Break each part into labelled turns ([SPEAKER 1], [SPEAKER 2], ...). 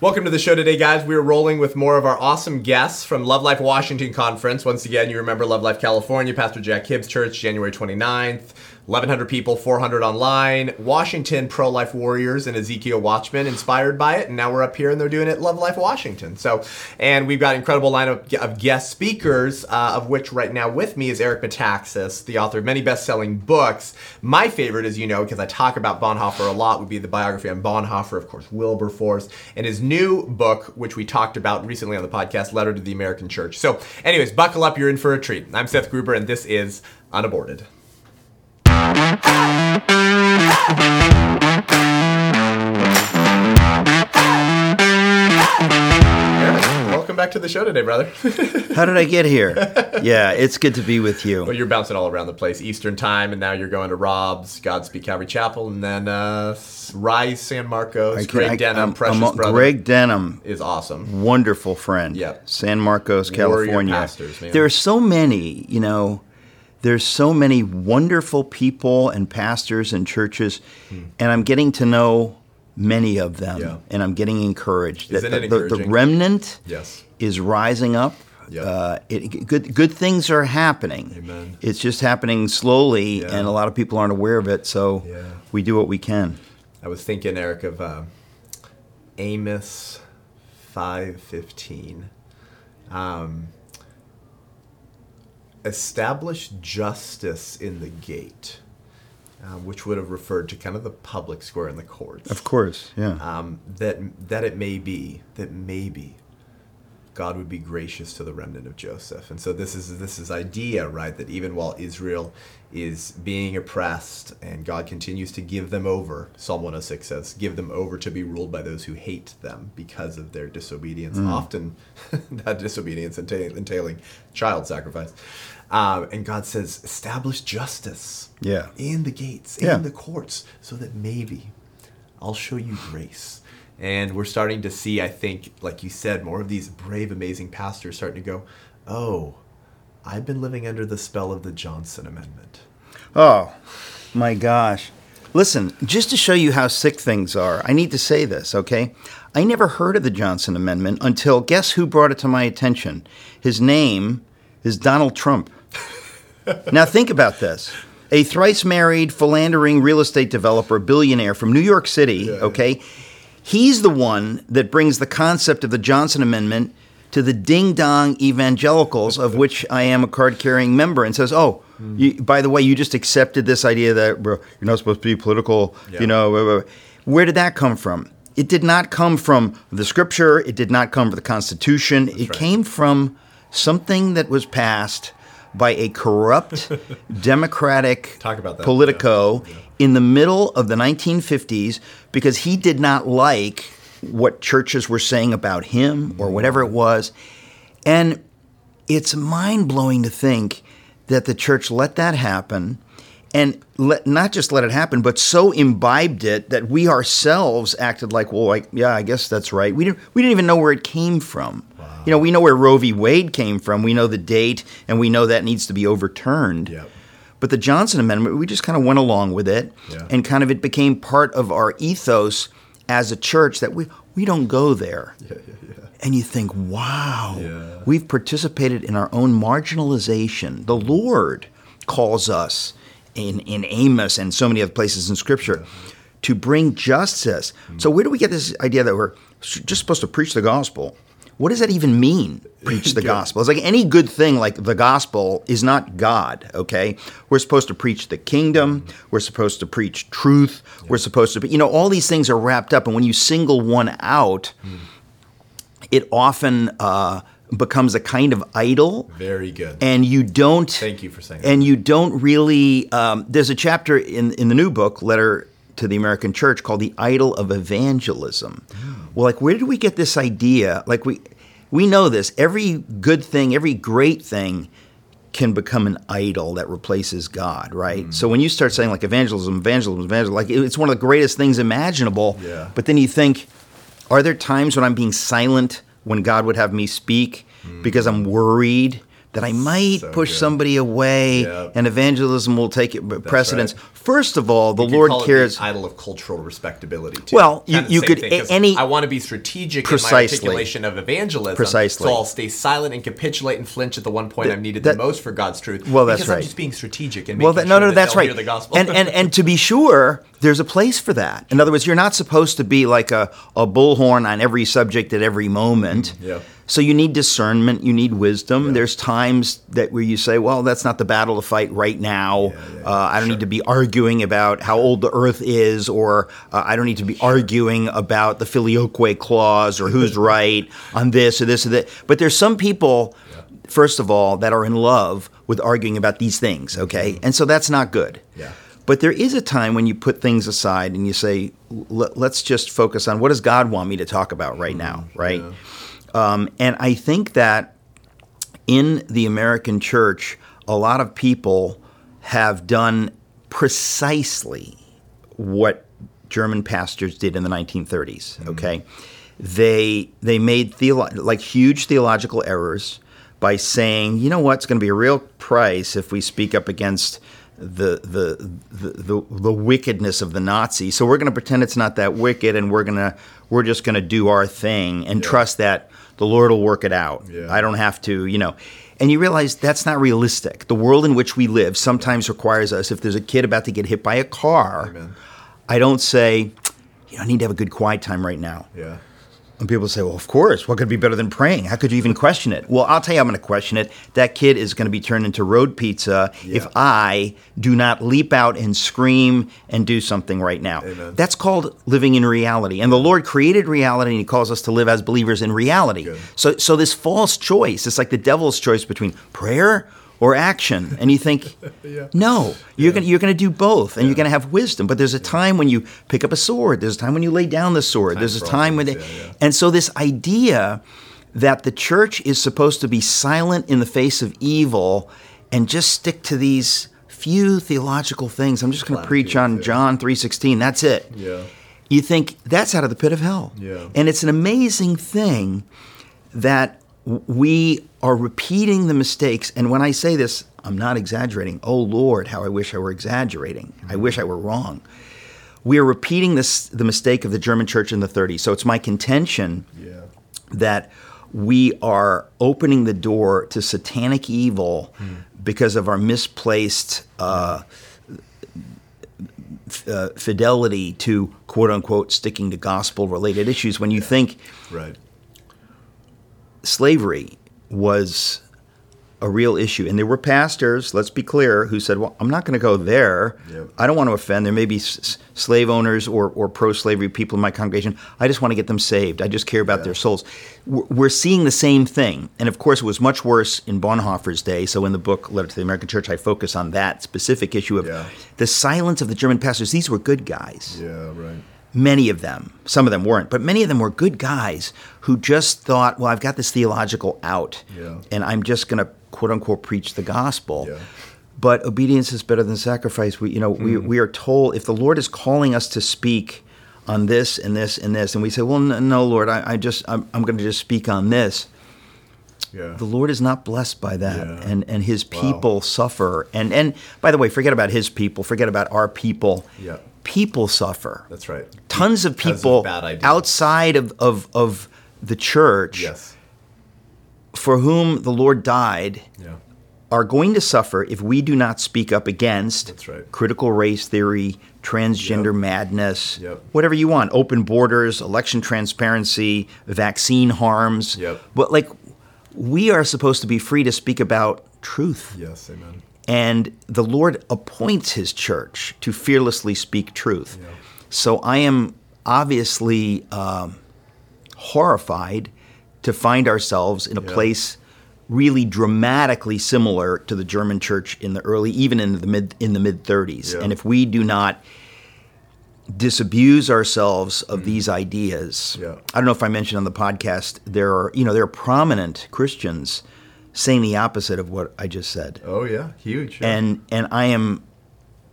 [SPEAKER 1] Welcome to the show today, guys. We're rolling with more of our awesome guests from Love Life Washington Conference. Once again, you remember Love Life California, Pastor Jack Hibbs Church, January 29th. 1,100 people, 400 online. Washington Pro Life Warriors and Ezekiel Watchman inspired by it, and now we're up here and they're doing it Love Life Washington. So, and we've got an incredible lineup of guest speakers, uh, of which right now with me is Eric Metaxas, the author of many best-selling books. My favorite, as you know, because I talk about Bonhoeffer a lot, would be the biography on Bonhoeffer, of course, Wilberforce, and his new book, which we talked about recently on the podcast, Letter to the American Church. So, anyways, buckle up, you're in for a treat. I'm Seth Gruber, and this is Unaborted. Welcome back to the show today, brother.
[SPEAKER 2] How did I get here? Yeah, it's good to be with you.
[SPEAKER 1] Well, you're bouncing all around the place. Eastern time, and now you're going to Rob's, Godspeed Calvary Chapel, and then uh, Rise San Marcos. Greg I, Denham, I'm, precious I'm, brother.
[SPEAKER 2] Greg Denham
[SPEAKER 1] is awesome.
[SPEAKER 2] Wonderful friend.
[SPEAKER 1] Yep.
[SPEAKER 2] San Marcos, California.
[SPEAKER 1] Pastors,
[SPEAKER 2] there are so many, you know there's so many wonderful people and pastors and churches, hmm. and I'm getting to know many of them,
[SPEAKER 1] yeah.
[SPEAKER 2] and I'm getting encouraged
[SPEAKER 1] Isn't
[SPEAKER 2] that
[SPEAKER 1] the,
[SPEAKER 2] the, the, remnant
[SPEAKER 1] yes.
[SPEAKER 2] is rising up.
[SPEAKER 1] Yep.
[SPEAKER 2] Uh, it, good good things are happening.
[SPEAKER 1] Amen.
[SPEAKER 2] It's just happening slowly,
[SPEAKER 1] yeah.
[SPEAKER 2] and a lot of people aren't aware of it. So
[SPEAKER 1] yeah.
[SPEAKER 2] we do what we can.
[SPEAKER 1] I was thinking, Eric, of uh, Amos five fifteen. Um, establish justice in the gate, uh, which would have referred to kind of the public square in the courts.
[SPEAKER 2] Of course, yeah.
[SPEAKER 1] Um, that that it may be that maybe God would be gracious to the remnant of Joseph, and so this is this is idea, right? That even while Israel is being oppressed and God continues to give them over, Psalm 106 says, give them over to be ruled by those who hate them because of their disobedience. Mm. Often that disobedience entailing, entailing child sacrifice. Um, and God says, establish justice
[SPEAKER 2] yeah.
[SPEAKER 1] in the gates,
[SPEAKER 2] yeah.
[SPEAKER 1] in the courts, so that maybe I'll show you grace. And we're starting to see, I think, like you said, more of these brave, amazing pastors starting to go, oh, I've been living under the spell of the Johnson Amendment.
[SPEAKER 2] Oh, my gosh. Listen, just to show you how sick things are, I need to say this, okay? I never heard of the Johnson Amendment until guess who brought it to my attention? His name is Donald Trump. now, think about this. A thrice married, philandering real estate developer, billionaire from New York City, yeah, okay? He's the one that brings the concept of the Johnson Amendment to the ding dong evangelicals, of which I am a card carrying member, and says, Oh, mm. you, by the way, you just accepted this idea that bro, you're not supposed to be political, yeah. you know. Where did that come from? It did not come from the scripture, it did not come from the Constitution,
[SPEAKER 1] That's
[SPEAKER 2] it
[SPEAKER 1] right.
[SPEAKER 2] came from something that was passed by a corrupt democratic politico
[SPEAKER 1] yeah. Yeah.
[SPEAKER 2] in the middle of the 1950s because he did not like what churches were saying about him or whatever it was. And it's mind blowing to think that the church let that happen and let, not just let it happen, but so imbibed it that we ourselves acted like, well, like, yeah, I guess that's right. We didn't, we didn't even know where it came from.
[SPEAKER 1] Wow.
[SPEAKER 2] You know, we know where Roe v. Wade came from. We know the date, and we know that needs to be overturned.
[SPEAKER 1] Yep.
[SPEAKER 2] But the Johnson Amendment, we just kind of went along with it,
[SPEAKER 1] yeah.
[SPEAKER 2] and kind of it became part of our ethos as a church that we we don't go there.
[SPEAKER 1] Yeah, yeah, yeah.
[SPEAKER 2] And you think, wow, we've participated in our own marginalization. The Lord calls us in, in Amos and so many other places in Scripture to bring justice. Mm-hmm. So, where do we get this idea that we're just supposed to preach the gospel? What does that even mean? Preach the gospel. It's like any good thing, like the gospel, is not God. Okay, we're supposed to preach the kingdom. We're supposed to preach truth.
[SPEAKER 1] Yeah.
[SPEAKER 2] We're supposed to, be, you know, all these things are wrapped up. And when you single one out,
[SPEAKER 1] mm.
[SPEAKER 2] it often uh, becomes a kind of idol.
[SPEAKER 1] Very good.
[SPEAKER 2] And you don't.
[SPEAKER 1] Thank you for saying. That.
[SPEAKER 2] And you don't really. Um, there's a chapter in in the new book, letter to the American church called the idol of evangelism.
[SPEAKER 1] Mm.
[SPEAKER 2] Well, like where did we get this idea? Like we we know this. Every good thing, every great thing can become an idol that replaces God, right?
[SPEAKER 1] Mm.
[SPEAKER 2] So when you start saying like evangelism, evangelism, evangelism, like it's one of the greatest things imaginable.
[SPEAKER 1] Yeah.
[SPEAKER 2] But then you think, are there times when I'm being silent when God would have me speak
[SPEAKER 1] mm.
[SPEAKER 2] because I'm worried that I might
[SPEAKER 1] So
[SPEAKER 2] push
[SPEAKER 1] good.
[SPEAKER 2] somebody away
[SPEAKER 1] Yeah.
[SPEAKER 2] and evangelism will take it precedence.
[SPEAKER 1] right.
[SPEAKER 2] First of all, the Lord cares.
[SPEAKER 1] the idol of cultural respectability. Too.
[SPEAKER 2] Well, you- you could-
[SPEAKER 1] thing,
[SPEAKER 2] any-
[SPEAKER 1] I want to be strategic in
[SPEAKER 2] Precisely.
[SPEAKER 1] my articulation of evangelism.
[SPEAKER 2] Precisely.
[SPEAKER 1] So I'll stay silent and capitulate and flinch at the one point I'm needed
[SPEAKER 2] that-
[SPEAKER 1] the most for God's truth.
[SPEAKER 2] Well, that's
[SPEAKER 1] because I'm
[SPEAKER 2] right.
[SPEAKER 1] just being strategic and
[SPEAKER 2] well, that, no,
[SPEAKER 1] sure
[SPEAKER 2] no,
[SPEAKER 1] that
[SPEAKER 2] that's right.
[SPEAKER 1] Hear the gospel.
[SPEAKER 2] and, and and to be sure, there's a place for that. In other words, you're not supposed to be like a, a bullhorn on every subject at every moment.
[SPEAKER 1] Yeah.
[SPEAKER 2] So you need discernment, you need wisdom. There's times that where you say, "Well, that's not the battle to fight right now.
[SPEAKER 1] yeah,
[SPEAKER 2] uh, I don't
[SPEAKER 1] sure.
[SPEAKER 2] need to be arguing about how old the Earth is, or uh, I don't need to be arguing about the filioque clause or who's right on this or this or that." But there's some people, first of all, that are in love with arguing about these things. Okay, and so that's not good.
[SPEAKER 1] Yeah.
[SPEAKER 2] But there is a time when you put things aside and you say, let's just focus on what does God want me to talk about right now, right? Um, and I think that in the American church, a lot of people have done precisely what German pastors did in the 1930s. Okay, they they made theolo- like huge theological errors by saying, you know what, it's going to be a real price if we speak up against the the the, the, the wickedness of the Nazis. So we're going to pretend it's not that wicked, and we're gonna we're just going to do our thing and trust that the Lord will work it out.
[SPEAKER 1] Yeah.
[SPEAKER 2] I don't have to, you know. And you realize that's not realistic. The world in which we live sometimes requires us, if there's a kid about to get hit by a car,
[SPEAKER 1] Amen.
[SPEAKER 2] I don't say, you know, I need to have a good quiet time right now.
[SPEAKER 1] Yeah.
[SPEAKER 2] And people say, well, of course, what could be better than praying? How could you even question it? Well, I'll tell you, I'm going to question it. That kid is going to be turned into road pizza if I do not leap out and scream and do something right now.
[SPEAKER 1] Amen.
[SPEAKER 2] That's called living in reality. And the Lord created reality and He calls us to live as believers in reality.
[SPEAKER 1] Good.
[SPEAKER 2] So, so this false choice, it's like the devil's choice between prayer or action. And you think,
[SPEAKER 1] Yeah.
[SPEAKER 2] no, you're going you're going to do both and you're going to have wisdom. But there's a time when you pick up a sword, there's a time when you lay down the sword, there's a time when they,
[SPEAKER 1] yeah, yeah.
[SPEAKER 2] and so this idea that the church is supposed to be silent in the face of evil and just stick to these few theological things. I'm just going to preach on
[SPEAKER 1] yeah.
[SPEAKER 2] John 3:16. That's it.
[SPEAKER 1] Yeah.
[SPEAKER 2] You think that's out of the pit of hell.
[SPEAKER 1] Yeah.
[SPEAKER 2] And it's an amazing thing that we are repeating the mistakes. And when I say this, I'm not exaggerating. Oh Lord, how I wish I were exaggerating. I wish I were wrong. We are repeating this the mistake of the German church in the 30s. So it's my contention
[SPEAKER 1] Yeah.
[SPEAKER 2] that we are opening the door to satanic evil because of our misplaced uh, f- uh, fidelity to quote unquote sticking to gospel related issues. When you think
[SPEAKER 1] Right.
[SPEAKER 2] Slavery was a real issue. And there were pastors, let's be clear, who said, Well, I'm not going to go there.
[SPEAKER 1] Yep.
[SPEAKER 2] I don't want to offend. There may be s- slave owners or, or pro slavery people in my congregation. I just want to get them saved. I just care about
[SPEAKER 1] Yeah.
[SPEAKER 2] their souls. We're we're seeing the same thing. And of course, it was much worse in Bonhoeffer's day. So in the book, Letter to the American Church, I focus on that specific issue of
[SPEAKER 1] Yeah.
[SPEAKER 2] the silence of the German pastors. These were good guys
[SPEAKER 1] Yeah. Right.
[SPEAKER 2] Many of them some of them weren't but many of them were good guys who just thought well i've got this theological out
[SPEAKER 1] Yeah.
[SPEAKER 2] and i'm just going to quote unquote preach the gospel
[SPEAKER 1] Yeah.
[SPEAKER 2] but obedience is better than sacrifice we you know we, hmm. we are told if the lord is calling us to speak on this and this and this and we say well no lord i, I just i'm, I'm going to just speak on this
[SPEAKER 1] Yeah.
[SPEAKER 2] the Lord is not blessed by that,
[SPEAKER 1] Yeah.
[SPEAKER 2] and and His people suffer. And and by the way, forget about His people, forget about our people.
[SPEAKER 1] Yeah.
[SPEAKER 2] People suffer
[SPEAKER 1] That's right.
[SPEAKER 2] tons of
[SPEAKER 1] of
[SPEAKER 2] people
[SPEAKER 1] ideas.
[SPEAKER 2] outside of, of, of the church
[SPEAKER 1] Yes.
[SPEAKER 2] for whom the Lord died
[SPEAKER 1] Yeah.
[SPEAKER 2] are going to suffer if we do not speak up against
[SPEAKER 1] That's right.
[SPEAKER 2] critical race theory, transgender
[SPEAKER 1] Yep.
[SPEAKER 2] madness,
[SPEAKER 1] Yep.
[SPEAKER 2] whatever you want, open borders, election transparency, vaccine harms.
[SPEAKER 1] Yep.
[SPEAKER 2] But like we are supposed to be free to speak about truth.
[SPEAKER 1] Yes. Amen.
[SPEAKER 2] And the Lord appoints his church to fearlessly speak truth.
[SPEAKER 1] Yeah.
[SPEAKER 2] So I am obviously um, horrified to find ourselves in a
[SPEAKER 1] Yeah.
[SPEAKER 2] place really dramatically similar to the German church in the early, even in the mid in the mid 30s.
[SPEAKER 1] Yeah.
[SPEAKER 2] And if we do not disabuse ourselves of these ideas,
[SPEAKER 1] Mm.
[SPEAKER 2] I don't know if I mentioned on the podcast there are you know there are prominent Christians saying the opposite of what I just said
[SPEAKER 1] Oh yeah. Huge. yeah.
[SPEAKER 2] and and I am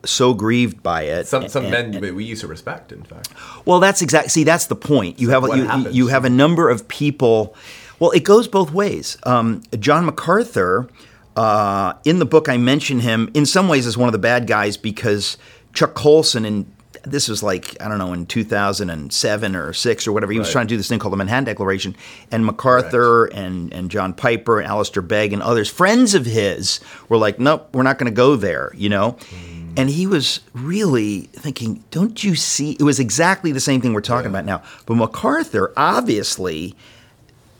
[SPEAKER 2] so grieved by it.
[SPEAKER 1] some some
[SPEAKER 2] And-
[SPEAKER 1] men
[SPEAKER 2] and-
[SPEAKER 1] we used to respect. In fact.
[SPEAKER 2] well, that's exactly. See, that's the point. You have you, you have a number of people. Well, it goes both ways. Um, John MacArthur, uh, in the book, I mention him in some ways as one of the bad guys because Chuck Colson in this was like I don't know in 2007 or six or whatever. He was trying to do this thing called the Manhattan Declaration, and MacArthur and and John Piper and Alistair Begg and others, friends of his, were like, nope, we're not going to go there, you know. Hmm. And he was really thinking, don't you see? It was exactly the same thing we're talking
[SPEAKER 1] Yeah.
[SPEAKER 2] about now. But MacArthur obviously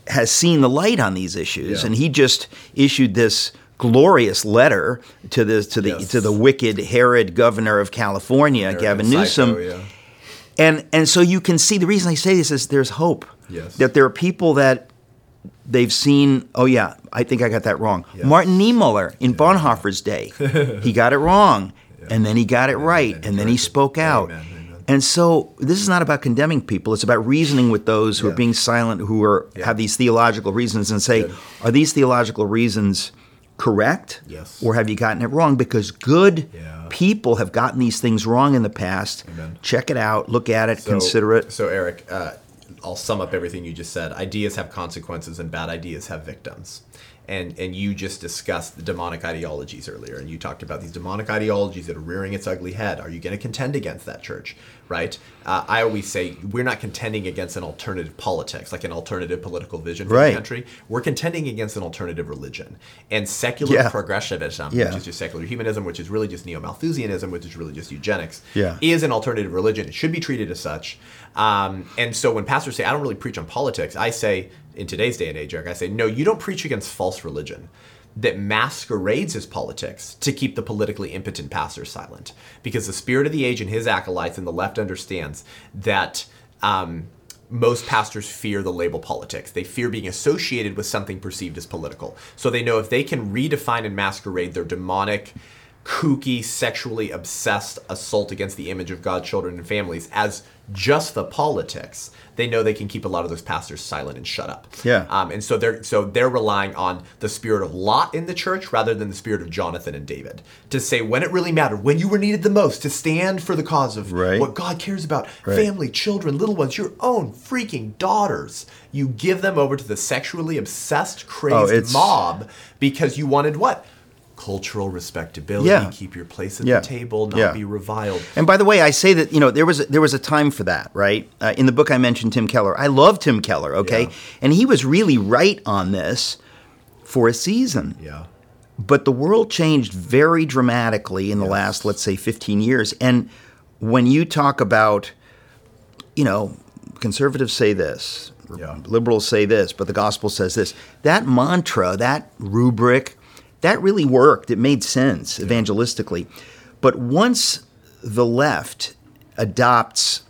[SPEAKER 2] has seen the light on these issues,
[SPEAKER 1] Yeah.
[SPEAKER 2] and he just issued this glorious letter to the to the
[SPEAKER 1] Yes.
[SPEAKER 2] to the wicked Herod governor of California, Gavin
[SPEAKER 1] Psycho,
[SPEAKER 2] Newsom.
[SPEAKER 1] yeah.
[SPEAKER 2] And and so you can see the reason I say this is there's hope.
[SPEAKER 1] Yes.
[SPEAKER 2] That there are people that they've seen, oh yeah, I think I got that wrong. Martin Niemöller in Bonhoeffer's day, he got it wrong. And then he got it right,
[SPEAKER 1] and
[SPEAKER 2] and then he spoke out.
[SPEAKER 1] Amen.
[SPEAKER 2] And so this is not about condemning people. It's about reasoning with those who are being silent, who are
[SPEAKER 1] Yeah.
[SPEAKER 2] have these theological reasons, and say, are these theological reasons correct?
[SPEAKER 1] Yes.
[SPEAKER 2] Or have you gotten it wrong? Because good
[SPEAKER 1] Yeah.
[SPEAKER 2] people have gotten these things wrong in the past.
[SPEAKER 1] Amen.
[SPEAKER 2] Check it out, look at it,
[SPEAKER 1] So-
[SPEAKER 2] consider it.
[SPEAKER 1] So, Eric, uh, I'll sum up everything you just said. Ideas have consequences, and bad ideas have victims. And and you just discussed the demonic ideologies earlier, and you talked about these demonic ideologies that are rearing its ugly head. Are you going to contend against that church? Right? Uh, I always say we're not contending against an alternative politics, like an alternative political vision for
[SPEAKER 2] Right.
[SPEAKER 1] the country. We're contending against an alternative religion and secular
[SPEAKER 2] Yeah.
[SPEAKER 1] progressivism,
[SPEAKER 2] Yeah.
[SPEAKER 1] which is just secular humanism, which is really just neo-Malthusianism, which is really just eugenics
[SPEAKER 2] Yeah.
[SPEAKER 1] is an alternative religion. It should be treated as such. Um, and so when pastors say, I don't really preach on politics, I say, in today's day and age, Eric, I say, no, you don't preach against false religion that masquerades as politics to keep the politically impotent pastors silent. Because the spirit of the age and his acolytes and the left understands that. Um, most pastors fear the label politics. They fear being associated with something perceived as political. So they know if they can redefine and masquerade their demonic, kooky, sexually obsessed assault against the image of God, children, and families as just the politics, they know they can keep a lot of those pastors silent and shut up.
[SPEAKER 2] Yeah.
[SPEAKER 1] Um, and so they're so they're relying on the spirit of Lot in the church rather than the spirit of Jonathan and David to say when it really mattered, when you were needed the most, to stand for the cause of
[SPEAKER 2] Right.
[SPEAKER 1] what God cares about,
[SPEAKER 2] Right.
[SPEAKER 1] family, children, little ones, your own freaking daughters. You give them over to the sexually obsessed, crazed
[SPEAKER 2] Oh,
[SPEAKER 1] mob because you wanted what? Cultural respectability,
[SPEAKER 2] Yeah.
[SPEAKER 1] keep your place at
[SPEAKER 2] Yeah.
[SPEAKER 1] the table, not
[SPEAKER 2] Yeah.
[SPEAKER 1] be reviled.
[SPEAKER 2] And by the way, I say that you know there was a, there was a time for that, right? Uh, in the book, I mentioned Tim Keller. I love Tim Keller, okay, and he was really right on this for a season.
[SPEAKER 1] Yeah.
[SPEAKER 2] But the world changed very dramatically in the
[SPEAKER 1] Yes.
[SPEAKER 2] last, let's say, 15 years. And when you talk about, you know, conservatives say this,
[SPEAKER 1] Yeah.
[SPEAKER 2] liberals say this, but the gospel says this, that mantra, that rubric, that really worked. It made sense evangelistically. But once the left adopts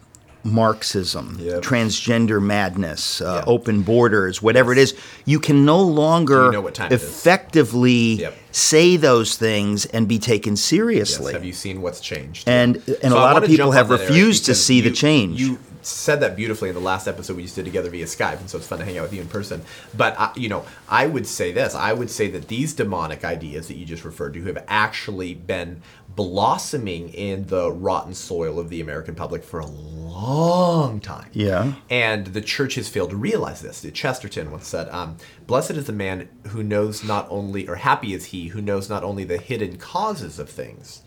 [SPEAKER 2] Marxism,
[SPEAKER 1] Yep.
[SPEAKER 2] transgender madness, uh, open borders, whatever it is, you can no longer
[SPEAKER 1] You know
[SPEAKER 2] effectively
[SPEAKER 1] Yep.
[SPEAKER 2] say those things and be taken
[SPEAKER 1] Yes.
[SPEAKER 2] seriously.
[SPEAKER 1] Have you seen what's changed?
[SPEAKER 2] And- and a
[SPEAKER 1] I
[SPEAKER 2] lot of people have
[SPEAKER 1] on that, Eric,
[SPEAKER 2] refused to see the change.
[SPEAKER 1] You said that beautifully in the last episode we just did together via Skype, and so it's fun to hang out with you in person. But I, you know, I would say this: I would say that these demonic ideas that you just referred to have actually been blossoming in the rotten soil of the American public for a long time.
[SPEAKER 2] Yeah.
[SPEAKER 1] And the church has failed to realize this. Chesterton once said, um, Blessed is the man who knows not only, or happy is he who knows not only the hidden causes of things,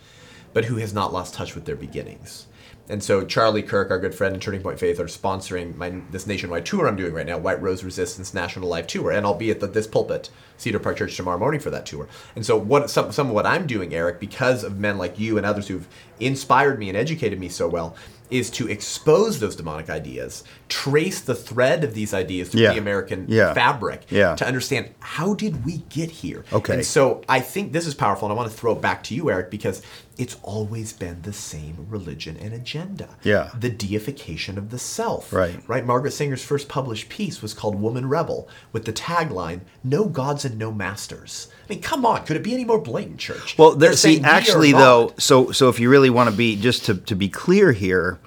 [SPEAKER 1] but who has not lost touch with their beginnings. And so Charlie Kirk, our good friend and Turning Point Faith, are sponsoring my this nationwide tour I'm doing right now, White Rose Resistance National Live Tour, and I'll be at the, this pulpit, Cedar Park Church, tomorrow morning for that tour. And so what some some of what I'm doing, Eric, because of men like you and others who've inspired me and educated me so well, is to expose those demonic ideas, trace the thread of these ideas through
[SPEAKER 2] Yeah.
[SPEAKER 1] the American
[SPEAKER 2] Yeah.
[SPEAKER 1] fabric,
[SPEAKER 2] Yeah.
[SPEAKER 1] to understand how did we get here.
[SPEAKER 2] Okay.
[SPEAKER 1] And so I think this is powerful, and I want to throw it back to you, Eric, because it's always been the same religion and agenda.
[SPEAKER 2] Yeah.
[SPEAKER 1] The deification of the self.
[SPEAKER 2] Right.
[SPEAKER 1] Right. Margaret Sanger's first published piece was called Woman Rebel, with the tagline, No gods and no masters. I mean, come on, could it be any more blatant, church?
[SPEAKER 2] Well, there, see,
[SPEAKER 1] saying,
[SPEAKER 2] actually,
[SPEAKER 1] God."
[SPEAKER 2] though, so so if you really want to be just to, to be clear here,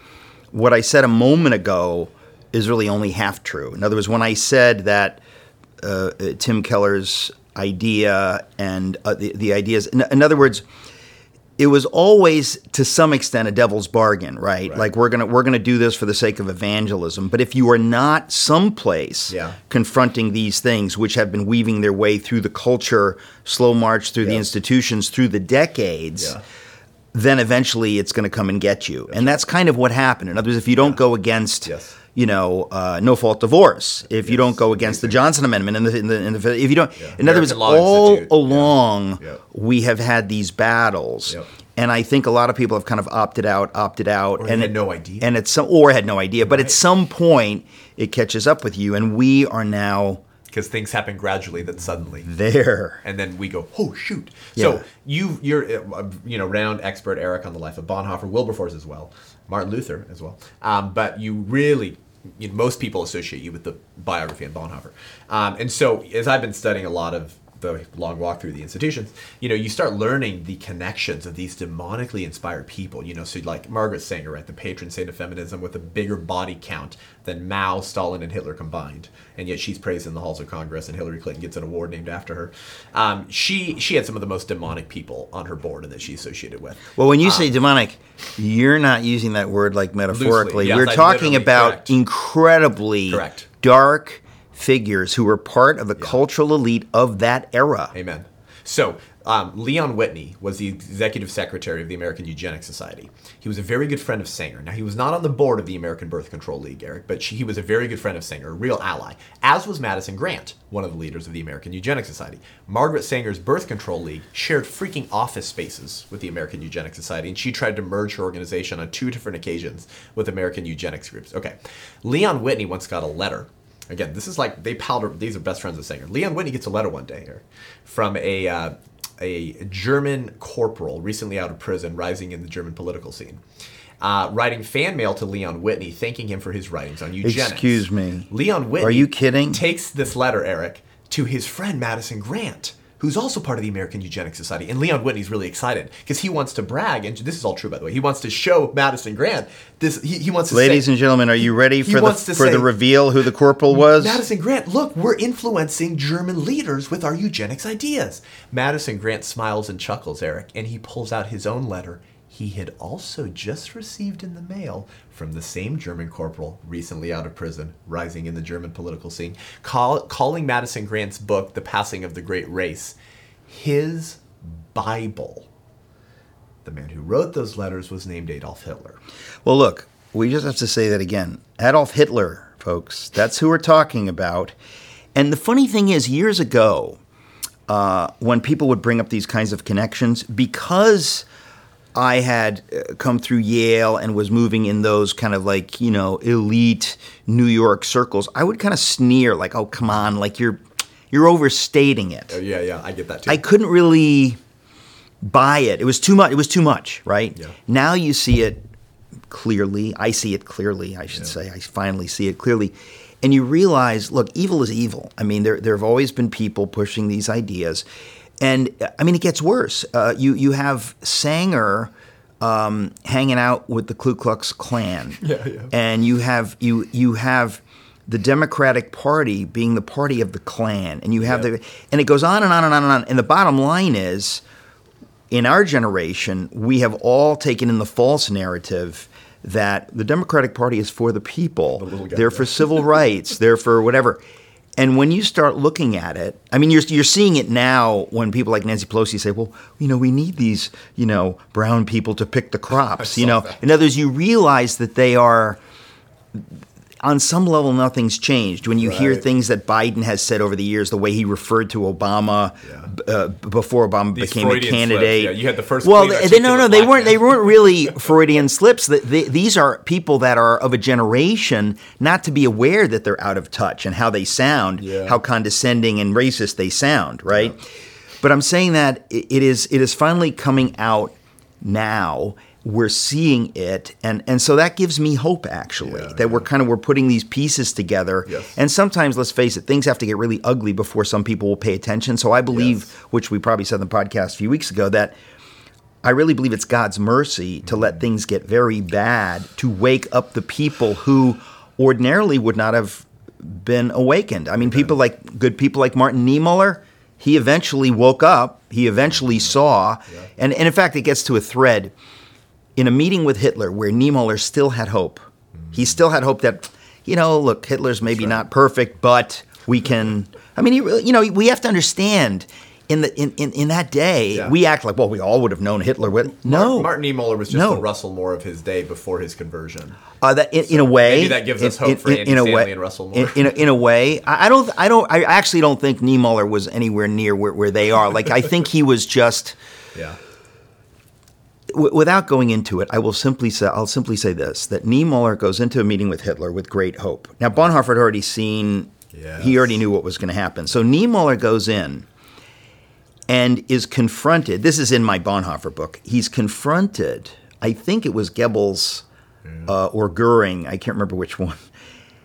[SPEAKER 2] what I said a moment ago is really only half true. In other words, when I said that uh, uh, Tim Keller's idea and uh, the the ideas, in, in other words, it was always to some extent a devil's bargain, right?
[SPEAKER 1] Right.
[SPEAKER 2] Like we're gonna we're gonna do this for the sake of evangelism. But if you are not someplace
[SPEAKER 1] Yeah.
[SPEAKER 2] confronting these things, which have been weaving their way through the culture, slow march through the institutions, through the decades,
[SPEAKER 1] Yeah.
[SPEAKER 2] then eventually it's going to come and get you. And that's kind of what happened. In other words, if you don't go against,
[SPEAKER 1] Yes.
[SPEAKER 2] You know, uh, no fault divorce, if you don't go against the Johnson Amendment, and the, in the, in the, if you don't,
[SPEAKER 1] Yeah.
[SPEAKER 2] in other words,
[SPEAKER 1] Law
[SPEAKER 2] all
[SPEAKER 1] Institute.
[SPEAKER 2] Along
[SPEAKER 1] Yeah.
[SPEAKER 2] we have had these battles. And I think a lot of people have kind of opted out, opted out,
[SPEAKER 1] Or
[SPEAKER 2] and
[SPEAKER 1] had
[SPEAKER 2] it-
[SPEAKER 1] no idea.
[SPEAKER 2] and it's some or had no idea. But
[SPEAKER 1] Right.
[SPEAKER 2] at some point, it catches up with you, and we are now
[SPEAKER 1] Because things happen gradually, then suddenly.
[SPEAKER 2] there.
[SPEAKER 1] and then we go, oh shoot.
[SPEAKER 2] Yeah.
[SPEAKER 1] So you, you're, uh, you know, renowned expert Eric on the life of Bonhoeffer, Wilberforce as well, Martin Luther as well. Um, but you really, you know, most people associate you with the biography on Bonhoeffer. Um, and so as I've been studying a lot of the long walk through the institutions, you know, you start learning the connections of these demonically inspired people. You know, so like Margaret Sanger, right, the patron saint of feminism, with a bigger body count than Mao, Stalin, and Hitler combined, and yet she's praised in the halls of Congress, and Hillary Clinton gets an award named after her. Um, she she had some of the most demonic people on her board, and that she associated with.
[SPEAKER 2] Well, when you say demonic, you're not using that word like metaphorically.
[SPEAKER 1] yes,
[SPEAKER 2] We're
[SPEAKER 1] I
[SPEAKER 2] talking about
[SPEAKER 1] correct.
[SPEAKER 2] incredibly
[SPEAKER 1] Correct.
[SPEAKER 2] dark figures who were part of the cultural elite of that era.
[SPEAKER 1] Amen. So, um, Leon Whitney was the executive secretary of the American Eugenics Society. He was a very good friend of Sanger. Now, he was not on the board of the American Birth Control League, Eric, but she, he was a very good friend of Sanger, a real ally, as was Madison Grant, one of the leaders of the American Eugenics Society. Margaret Sanger's Birth Control League shared freaking office spaces with the American Eugenics Society, and she tried to merge her organization on two different occasions with American eugenics groups. Okay. Leon Whitney once got a letter Again, this is like they powder. These are best friends of Sanger. Leon Whitney gets a letter one day here from a uh, a German corporal recently out of prison, rising in the German political scene, uh, writing fan mail to Leon Whitney, thanking him for his writings on eugenics.
[SPEAKER 2] Excuse me.
[SPEAKER 1] Leon Whitney.
[SPEAKER 2] Are you kidding?
[SPEAKER 1] Takes this letter, Eric, to his friend Madison Grant. Who's also part of the American Eugenics Society. And Leon Whitney's really excited because he wants to brag, and this is all true, by the way. He wants to show Madison Grant this. He, he wants to
[SPEAKER 2] Ladies
[SPEAKER 1] say,
[SPEAKER 2] and gentlemen, are you ready for the for the reveal who the corporal was?
[SPEAKER 1] Madison Grant, look, we're influencing German leaders with our eugenics ideas. Madison Grant smiles and chuckles, Eric, and he pulls out his own letter he had also just received in the mail from the same German corporal recently out of prison, rising in the German political scene, call, calling Madison Grant's book, The Passing of the Great Race, his Bible. The man who wrote those letters was named Adolf Hitler.
[SPEAKER 2] Well, look, we just have to say that again. Adolf Hitler, folks. That's who we're talking about. And the funny thing is, years ago, uh, when people would bring up these kinds of connections, because I had uh, come through Yale and was moving in those kind of like, you know, elite New York circles, I would kind of sneer, like, oh, come on, like you're. You're overstating it.
[SPEAKER 1] Oh, yeah, yeah, I get that too.
[SPEAKER 2] I couldn't really buy it. It was too much. It was too much, right?
[SPEAKER 1] Yeah.
[SPEAKER 2] Now you see it clearly. I see it clearly. I should say. I finally see it clearly, and you realize, look, evil is evil. I mean, there there have always been people pushing these ideas, and uh, I mean, it gets worse. Uh, you you have Sanger. Um, hanging out with the Ku Klux Klan,
[SPEAKER 1] Yeah, yeah.
[SPEAKER 2] and you have you you have the Democratic Party being the party of the Klan, and you have
[SPEAKER 1] Yeah.
[SPEAKER 2] the and it goes on and on and on and on. And the bottom line is, in our generation, we have all taken in the false narrative that the Democratic Party is for the people.
[SPEAKER 1] guy,
[SPEAKER 2] they're for civil rights. They're for whatever. And when you start looking at it, I mean, you're you're seeing it now when people like Nancy Pelosi say, "Well, you know, we need these, you know, brown people to pick the crops." You know,
[SPEAKER 1] that.
[SPEAKER 2] in other words, you realize that they are on some level nothing's changed when you hear things that Biden has said over the years, the way he referred to Obama
[SPEAKER 1] Yeah.
[SPEAKER 2] Uh, before Obama
[SPEAKER 1] These
[SPEAKER 2] became a candidate.
[SPEAKER 1] slips, yeah. You had the first
[SPEAKER 2] Well, they, they- no, no, they weren't. They weren't really Freudian slips. They, these are people that are of a generation not to be aware that they're out of touch and how they sound,
[SPEAKER 1] Yeah.
[SPEAKER 2] how condescending and racist they sound, right? But I'm saying that it is it is finally coming out now. We're seeing it, and and so that gives me hope actually
[SPEAKER 1] Yeah,
[SPEAKER 2] that we're kind of we're putting these pieces together.
[SPEAKER 1] Yes.
[SPEAKER 2] And sometimes, let's face it, things have to get really ugly before some people will pay attention. So I believe,
[SPEAKER 1] Yes.
[SPEAKER 2] which we probably said in the podcast a few weeks ago, that I really believe it's God's mercy to let mm-hmm. things get very bad to wake up the people who ordinarily would not have been awakened. I mean, people like good people like Martin Niemöller, he eventually woke up. He eventually saw, and, and in fact, it gets to a thread in a meeting with Hitler where Niemöller still had hope. He still had hope that, you know, look, Hitler's maybe not perfect, but we can. I mean, he, really- you know, we have to understand. In, the, in, in, in that day,
[SPEAKER 1] Yeah.
[SPEAKER 2] we act like, well, we all would have known Hitler would. No.
[SPEAKER 1] Martin Niemöller was just
[SPEAKER 2] No.
[SPEAKER 1] the Russell Moore of his day before his conversion.
[SPEAKER 2] Uh, that in, in a way,
[SPEAKER 1] maybe that gives us
[SPEAKER 2] in-
[SPEAKER 1] hope for
[SPEAKER 2] in-
[SPEAKER 1] Andy
[SPEAKER 2] in a
[SPEAKER 1] Stanley
[SPEAKER 2] way,
[SPEAKER 1] and Russell
[SPEAKER 2] in,
[SPEAKER 1] Moore.
[SPEAKER 2] in, a, in a way, I I don't, I don't, I actually don't think Niemöller was anywhere near where, where they are. Like, I think he was just,
[SPEAKER 1] Yeah.
[SPEAKER 2] W- without going into it, I will simply say, I'll simply say this: that Niemöller goes into a meeting with Hitler with great hope. Now, Bonhoeffer had already seen,
[SPEAKER 1] Yes.
[SPEAKER 2] he already knew what was going to happen. So Niemöller goes in and is confronted. This is in my Bonhoeffer book. He's confronted. I think it was Goebbels uh, or Goering. I can't remember which one.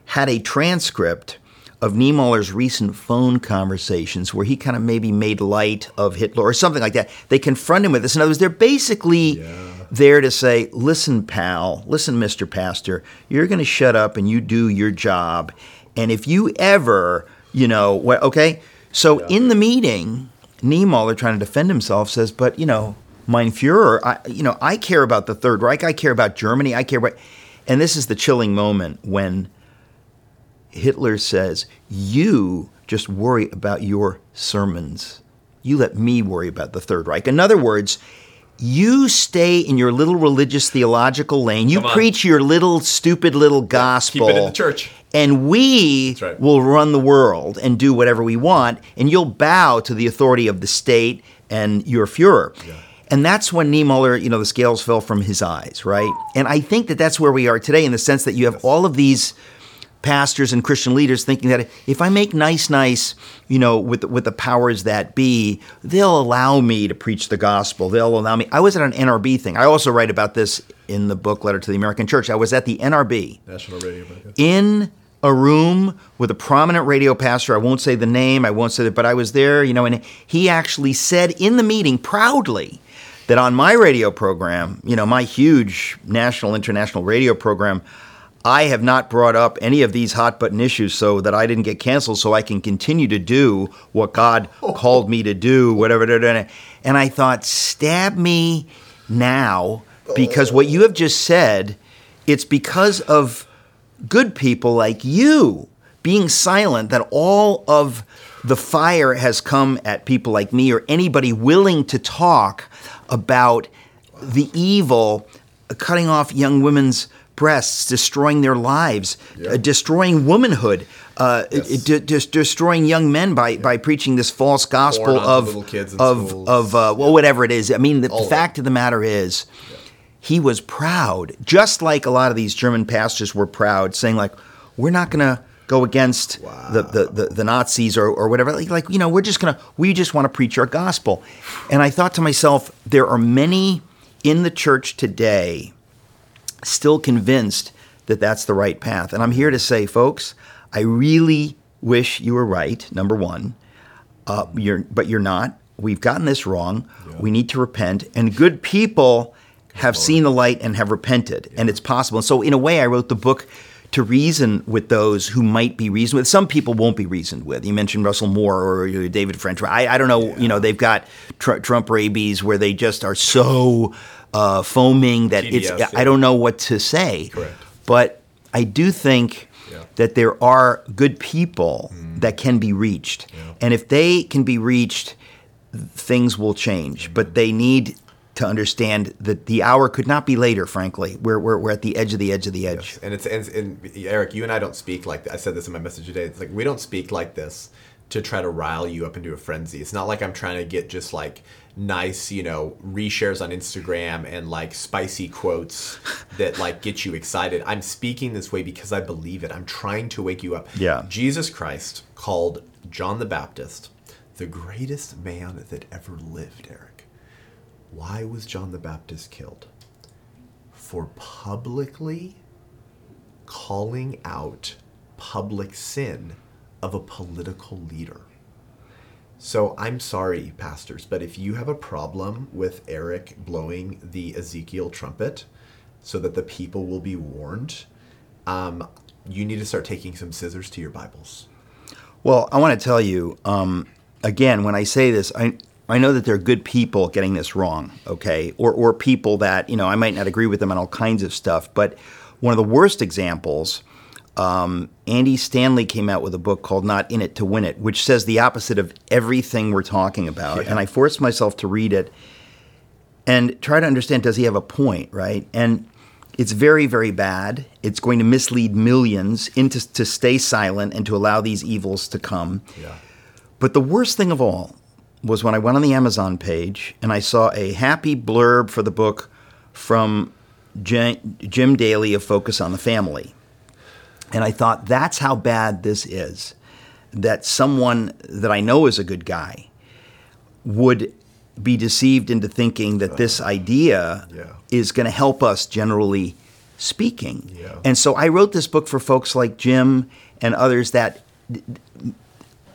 [SPEAKER 2] Had a transcript of Niemöller's recent phone conversations where he kind of maybe made light of Hitler or something like that. They confront him with this. In other words, they're basically there to say, "Listen, pal. Listen, Mister Pastor. You're going to shut up and you do your job. And if you ever, you know, what? Okay." So in the meeting, Niemöller, trying to defend himself, says, "But you know, mein Führer, I, you know, I care about the Third Reich. I care about Germany. I care about." And this is the chilling moment when Hitler says, You just worry about your sermons. You let me worry about the Third Reich. In other words, you stay in your little religious theological lane. You preach your little stupid little gospel.
[SPEAKER 1] Keep it in the church.
[SPEAKER 2] And we
[SPEAKER 1] right.
[SPEAKER 2] will run the world and do whatever we want, and you'll bow to the authority of the state and your Fuhrer. Yeah. And that's when Niemöller, you know, the scales fell from his eyes, right? And I think that that's where we are today in the sense that you have all of these pastors and Christian leaders thinking that if I make nice, nice, you know, with with the powers that be, they'll allow me to preach the gospel. They'll allow me. I was at an NRB thing. I also write about this in the book Letter to the American Church. I was at the NRB
[SPEAKER 1] National Radio. Broadcast.
[SPEAKER 2] in a room with a prominent radio pastor. I won't say the name, I won't say that, but I was there, you know, and he actually said in the meeting proudly that on my radio program, you know, my huge national, international radio program, I have not brought up any of these hot button issues so that I didn't get canceled so I can continue to do what God oh. called me to do, whatever. And I thought, stab me now because what you have just said, it's because of good people like you being silent that all of the fire has come at people like me or anybody willing to talk about the evil cutting off young women's breasts destroying their lives uh, destroying womanhood uh,
[SPEAKER 1] Yes.
[SPEAKER 2] de- de- destroying young men by, by preaching this false gospel of
[SPEAKER 1] kids
[SPEAKER 2] of
[SPEAKER 1] schools.
[SPEAKER 2] of uh, well whatever it is i mean the, the fact of the matter is he was proud, just like a lot of these German pastors were proud, saying like, "We're not going to go against the, the, the, the Nazis or, or whatever. Like, like, you know, we're just going to, we just want to preach our gospel." And I thought to myself, there are many in the church today still convinced that that's the right path. And I'm here to say, folks, I really wish you were right. Number one, uh, you're, but you're not. We've gotten this wrong. We need to repent. And good people have seen the light and have repented, and it's possible. And so, in a way, I wrote the book to reason with those who might be reasoned with. Some people won't be reasoned with. You mentioned Russell Moore or David French. I, I don't know. You know, they've got tr- Trump rabies where they just are so uh, foaming that it's.
[SPEAKER 1] TDS,
[SPEAKER 2] I don't know what to say.
[SPEAKER 1] Correct.
[SPEAKER 2] But I do think
[SPEAKER 1] Yeah.
[SPEAKER 2] that there are good people that can be reached. And if they can be reached, things will change. But they need to understand that the hour could not be later, frankly. We're, we're, we're at the edge of the edge of the edge.
[SPEAKER 1] Yes. And it's and, and Eric, you and I don't speak like I said this in my message today. It's like we don't speak like this to try to rile you up into a frenzy. It's not like I'm trying to get just like nice, you know, reshares on Instagram and like spicy quotes that like get you excited. I'm speaking this way because I believe it. I'm trying to wake you up.
[SPEAKER 2] Yeah.
[SPEAKER 1] Jesus Christ called John the Baptist the greatest man that ever lived, Eric. Why was John the Baptist killed? For publicly calling out public sin of a political leader. So I'm sorry, pastors, but if you have a problem with Eric blowing the Ezekiel trumpet so that the people will be warned, um, you need to start taking some scissors to your Bibles.
[SPEAKER 2] Well, I want to tell you, um, again, when I say this, I I know that there are good people getting this wrong, okay, or or people that you know I might not agree with them on all kinds of stuff, but one of the worst examples. Um, Andy Stanley came out with a book called Not In It to Win It, which says the opposite of everything we're talking about.
[SPEAKER 1] Yeah.
[SPEAKER 2] And I forced myself to read it and try to understand does he have a point, right? And it's very, very bad. It's going to mislead millions into to stay silent and to allow these evils to come.
[SPEAKER 1] Yeah.
[SPEAKER 2] But the worst thing of all was when I went on the Amazon page and I saw a happy blurb for the book from Jim Daly of Focus on the Family. And I thought, that's how bad this is. That someone that I know is a good guy would be deceived into thinking that this uh, idea
[SPEAKER 1] Yeah.
[SPEAKER 2] is going to help us generally speaking.
[SPEAKER 1] Yeah.
[SPEAKER 2] And so I wrote this book for folks like Jim and others that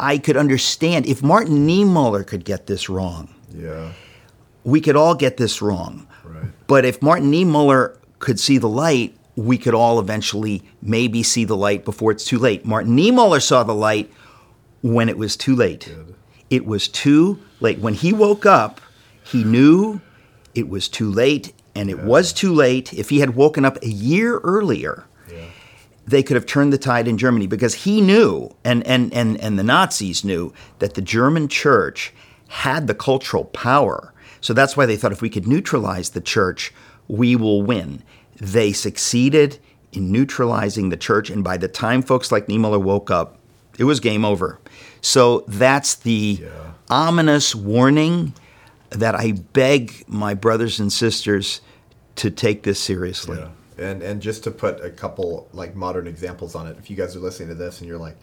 [SPEAKER 2] I could understand. If Martin Niemöller could get this wrong,
[SPEAKER 1] Yeah.
[SPEAKER 2] we could all get this wrong.
[SPEAKER 1] Right.
[SPEAKER 2] But if Martin Niemöller could see the light, we could all eventually maybe see the light before it's too late. Martin Niemöller saw the light when it was too late.
[SPEAKER 1] Good.
[SPEAKER 2] It was too late. When he woke up, he knew it was too late, and it was too late. If he had woken up a year earlier,
[SPEAKER 1] Yeah.
[SPEAKER 2] they could have turned the tide in Germany because he knew, and, and, and, and the Nazis knew, that the German church had the cultural power. So that's why they thought if we could neutralize the church, we will win. They succeeded in neutralizing the church, and by the time folks like Niemöller woke up, it was game over. So that's the
[SPEAKER 1] Yeah.
[SPEAKER 2] ominous warning that I beg my brothers and sisters to take this seriously.
[SPEAKER 1] Yeah. And and just to put a couple like modern examples on it, if you guys are listening to this and you're like,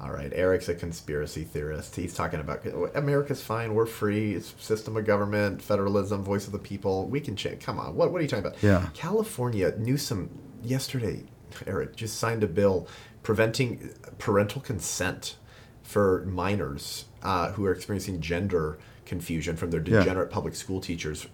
[SPEAKER 1] all right, Eric's a conspiracy theorist. He's talking about America's fine, we're free, it's system of government, federalism, voice of the people. We can change. Come on, what what are you talking about?
[SPEAKER 2] Yeah.
[SPEAKER 1] California, Newsom yesterday, Eric just signed a bill preventing parental consent for minors uh, who are experiencing gender confusion from their
[SPEAKER 2] Yeah.
[SPEAKER 1] degenerate public school teachers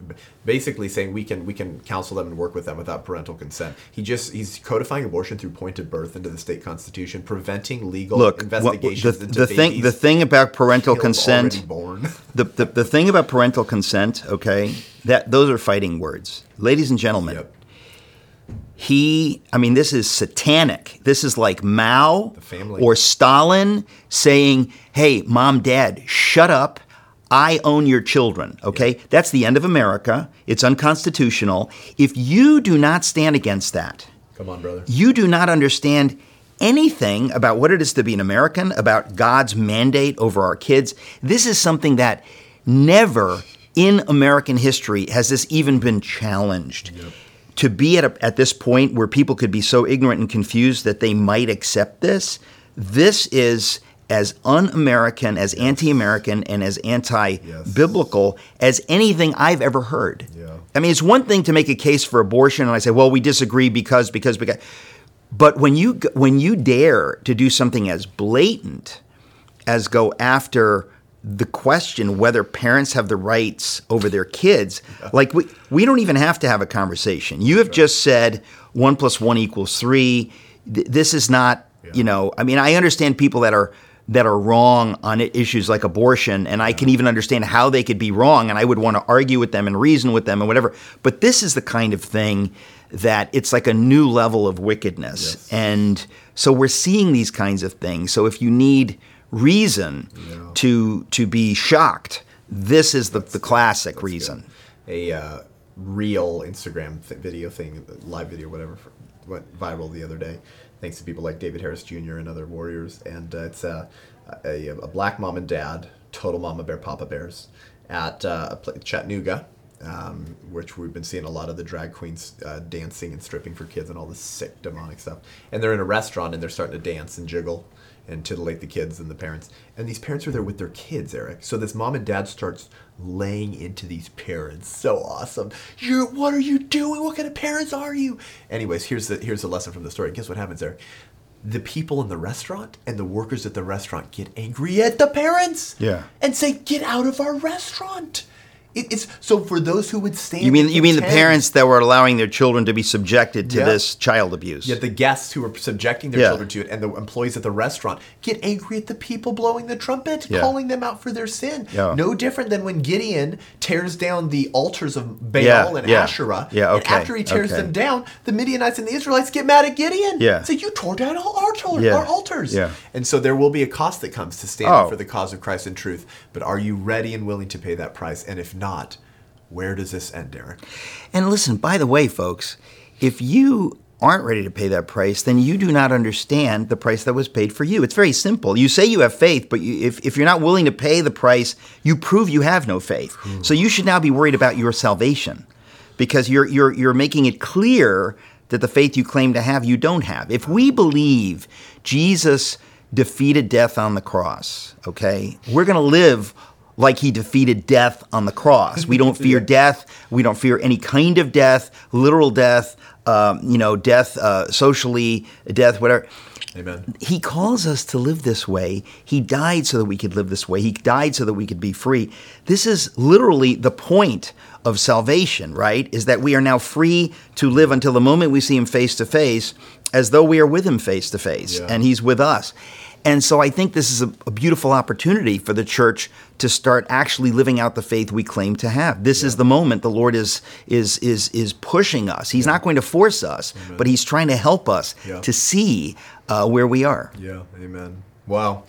[SPEAKER 1] basically saying we can we can counsel them and work with them without parental consent he just he's codifying abortion through point of birth into the state constitution preventing legal
[SPEAKER 2] Look, what-
[SPEAKER 1] investigations
[SPEAKER 2] the,
[SPEAKER 1] into
[SPEAKER 2] the thing the thing about parental consent the, the, the thing about parental consent, okay, that those are fighting words. Ladies and gentlemen,
[SPEAKER 1] yep
[SPEAKER 2] he I mean this is satanic. This is like Mao or Stalin saying, "Hey, mom, dad, shut up. I own your children." Okay? That's the end of America. It's unconstitutional. If you do not stand against that,
[SPEAKER 1] come on brother
[SPEAKER 2] you do not understand anything about what it is to be an American, about God's mandate over our kids. This is something that never in American history has this even been challenged. To be at, a, at this point where people could be so ignorant and confused that they might accept this, this is as un American, as anti American, and as anti biblical as anything I've ever heard.
[SPEAKER 1] Yeah.
[SPEAKER 2] I mean, it's one thing to make a case for abortion, and I say, well, we disagree because, because, because. But when you when you dare to do something as blatant as go after the question whether parents have the rights over their kids, like we we don't even have to have a conversation. You have just said one plus one equals three. This is not, you know. I mean, I understand people that are that are wrong on issues like abortion, and I can even understand how they could be wrong, and I would want to argue with them and reason with them and whatever. But this is the kind of thing that it's like a new level of wickedness.
[SPEAKER 1] Yes.
[SPEAKER 2] And so we're seeing these kinds of things. So if you need reason to to be shocked, this is the, the classic
[SPEAKER 1] That's
[SPEAKER 2] reason.
[SPEAKER 1] good. A uh, real Instagram th- video thing, live video, whatever, went viral the other day, thanks to people like David Harris Jr. and other warriors. And uh, it's uh, a, a black mom and dad, total mama bear, papa bears, at uh, Chattanooga, um, which we've been seeing a lot of the drag queens uh, dancing and stripping for kids and all this sick demonic stuff. And they're in a restaurant and they're starting to dance and jiggle and titillate the kids and the parents. And these parents are there with their kids, Eric. So this mom and dad starts laying into these parents. So awesome. You're what are you doing? What kind of parents are you? Anyways, here's the here's the lesson from the story. Guess what happens, Eric? The people in the restaurant and the workers at the restaurant get angry at the parents.
[SPEAKER 2] Yeah.
[SPEAKER 1] And say, get out of our restaurant. It, it's so for those who would stand.
[SPEAKER 2] You mean you mean the parents that were allowing their children to be subjected to
[SPEAKER 1] Yeah.
[SPEAKER 2] this child abuse?
[SPEAKER 1] Yeah, the guests who were subjecting their
[SPEAKER 2] Yeah.
[SPEAKER 1] children to it, and the employees at the restaurant get angry at the people blowing the trumpet,
[SPEAKER 2] Yeah.
[SPEAKER 1] calling them out for their sin.
[SPEAKER 2] Yeah.
[SPEAKER 1] No different than when Gideon tears down the altars of Baal and. Asherah.
[SPEAKER 2] Yeah, okay.
[SPEAKER 1] And after he tears
[SPEAKER 2] okay.
[SPEAKER 1] them down, the Midianites and the Israelites get mad at Gideon.
[SPEAKER 2] Yeah.
[SPEAKER 1] Say, you tore down all our, altar,
[SPEAKER 2] Yeah,
[SPEAKER 1] our altars.
[SPEAKER 2] yeah.
[SPEAKER 1] And so there will be a cost that comes to stand
[SPEAKER 2] Oh.
[SPEAKER 1] for the cause of Christ and truth. But are you ready and willing to pay that price? And if not, where does this end, Derek?
[SPEAKER 2] And listen, by the way, folks, if you aren't ready to pay that price, then you do not understand the price that was paid for you. It's very simple. You say you have faith, but you, if, if you're not willing to pay the price, you prove you have no faith. So you should now be worried about your salvation because you're, you're, you're making it clear that the faith you claim to have, you don't have. If we believe Jesus defeated death on the cross, okay, we're going to live like he defeated death on the cross. We don't fear death. We don't fear any kind of death, literal death, um, you know, death uh, socially, death, whatever.
[SPEAKER 1] Amen.
[SPEAKER 2] He calls us to live this way. He died so that we could live this way. He died so that we could be free. This is literally the point of salvation, right? Is that we are now free to live until the moment we see him face to face as though we are with him face to face and he's with us. And so I think this is a, a beautiful opportunity for the church to start actually living out the faith we claim to have. This is the moment the Lord is is is is pushing us. He's not going to force us, but he's trying to help us
[SPEAKER 1] Yeah.
[SPEAKER 2] to see uh, where we are.
[SPEAKER 1] Yeah, amen. Wow.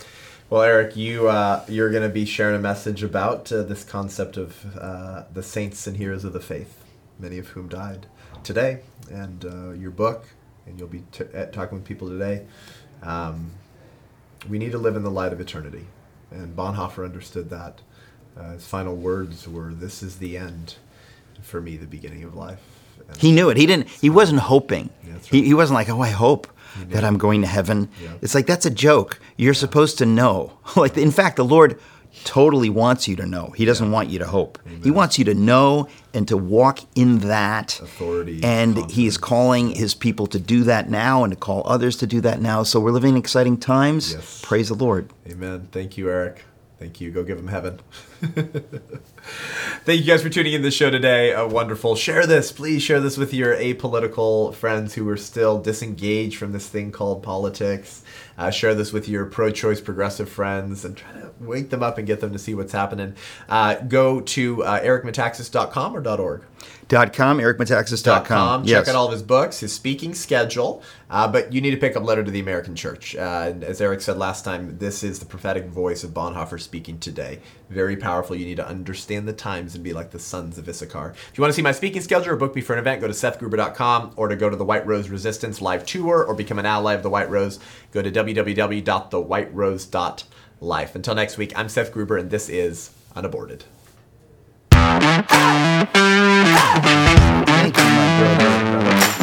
[SPEAKER 1] Well, Eric, you uh, you're going to be sharing a message about uh, this concept of uh, the saints and heroes of the faith, many of whom died today, and uh, your book, and you'll be t- uh, talking with people today. Um, we need to live in the light of eternity, and Bonhoeffer understood that. Uh, his final words were, "This is the end, for me, the beginning of life." And
[SPEAKER 2] He knew it. He didn't. He wasn't hoping.
[SPEAKER 1] Yeah, that's
[SPEAKER 2] he, he wasn't like, oh, I hope
[SPEAKER 1] knew.
[SPEAKER 2] that I'm going to heaven.
[SPEAKER 1] Yeah.
[SPEAKER 2] It's like that's a joke. You're supposed to know. like, in fact, the Lord totally wants you to know. He doesn't want you to hope. He wants you to know and to walk in that
[SPEAKER 1] Authority,
[SPEAKER 2] And He is calling His people to do that now and to call others to do that now. So we're living in exciting times.
[SPEAKER 1] Yes.
[SPEAKER 2] Praise the Lord.
[SPEAKER 1] Amen. Thank you, Eric. Thank you. Go give them heaven. Thank you guys for tuning in to the show today. A wonderful. Share this. Please share this with your apolitical friends who are still disengaged from this thing called politics. Uh, share this with your pro choice progressive friends and try to wake them up and get them to see what's happening. Uh, go to uh, ericmetaxas.com or .org.
[SPEAKER 2] Dot com, ericmetaxas.com.
[SPEAKER 1] com.
[SPEAKER 2] Yes.
[SPEAKER 1] Check out all of his books, his speaking schedule. Uh, but you need to pick up Letter to the American Church. Uh, and as Eric said last time, this is the prophetic voice of Bonhoeffer speaking today. Very powerful. You need to understand the times and be like the sons of Issachar. If you want to see my speaking schedule or book me for an event, go to sethgruber.com or to go to the White Rose Resistance live tour or become an ally of the White Rose, go to www.thewhiterose.life. Until next week, I'm Seth Gruber, and this is Unaborted.
[SPEAKER 2] Thank you, my brother.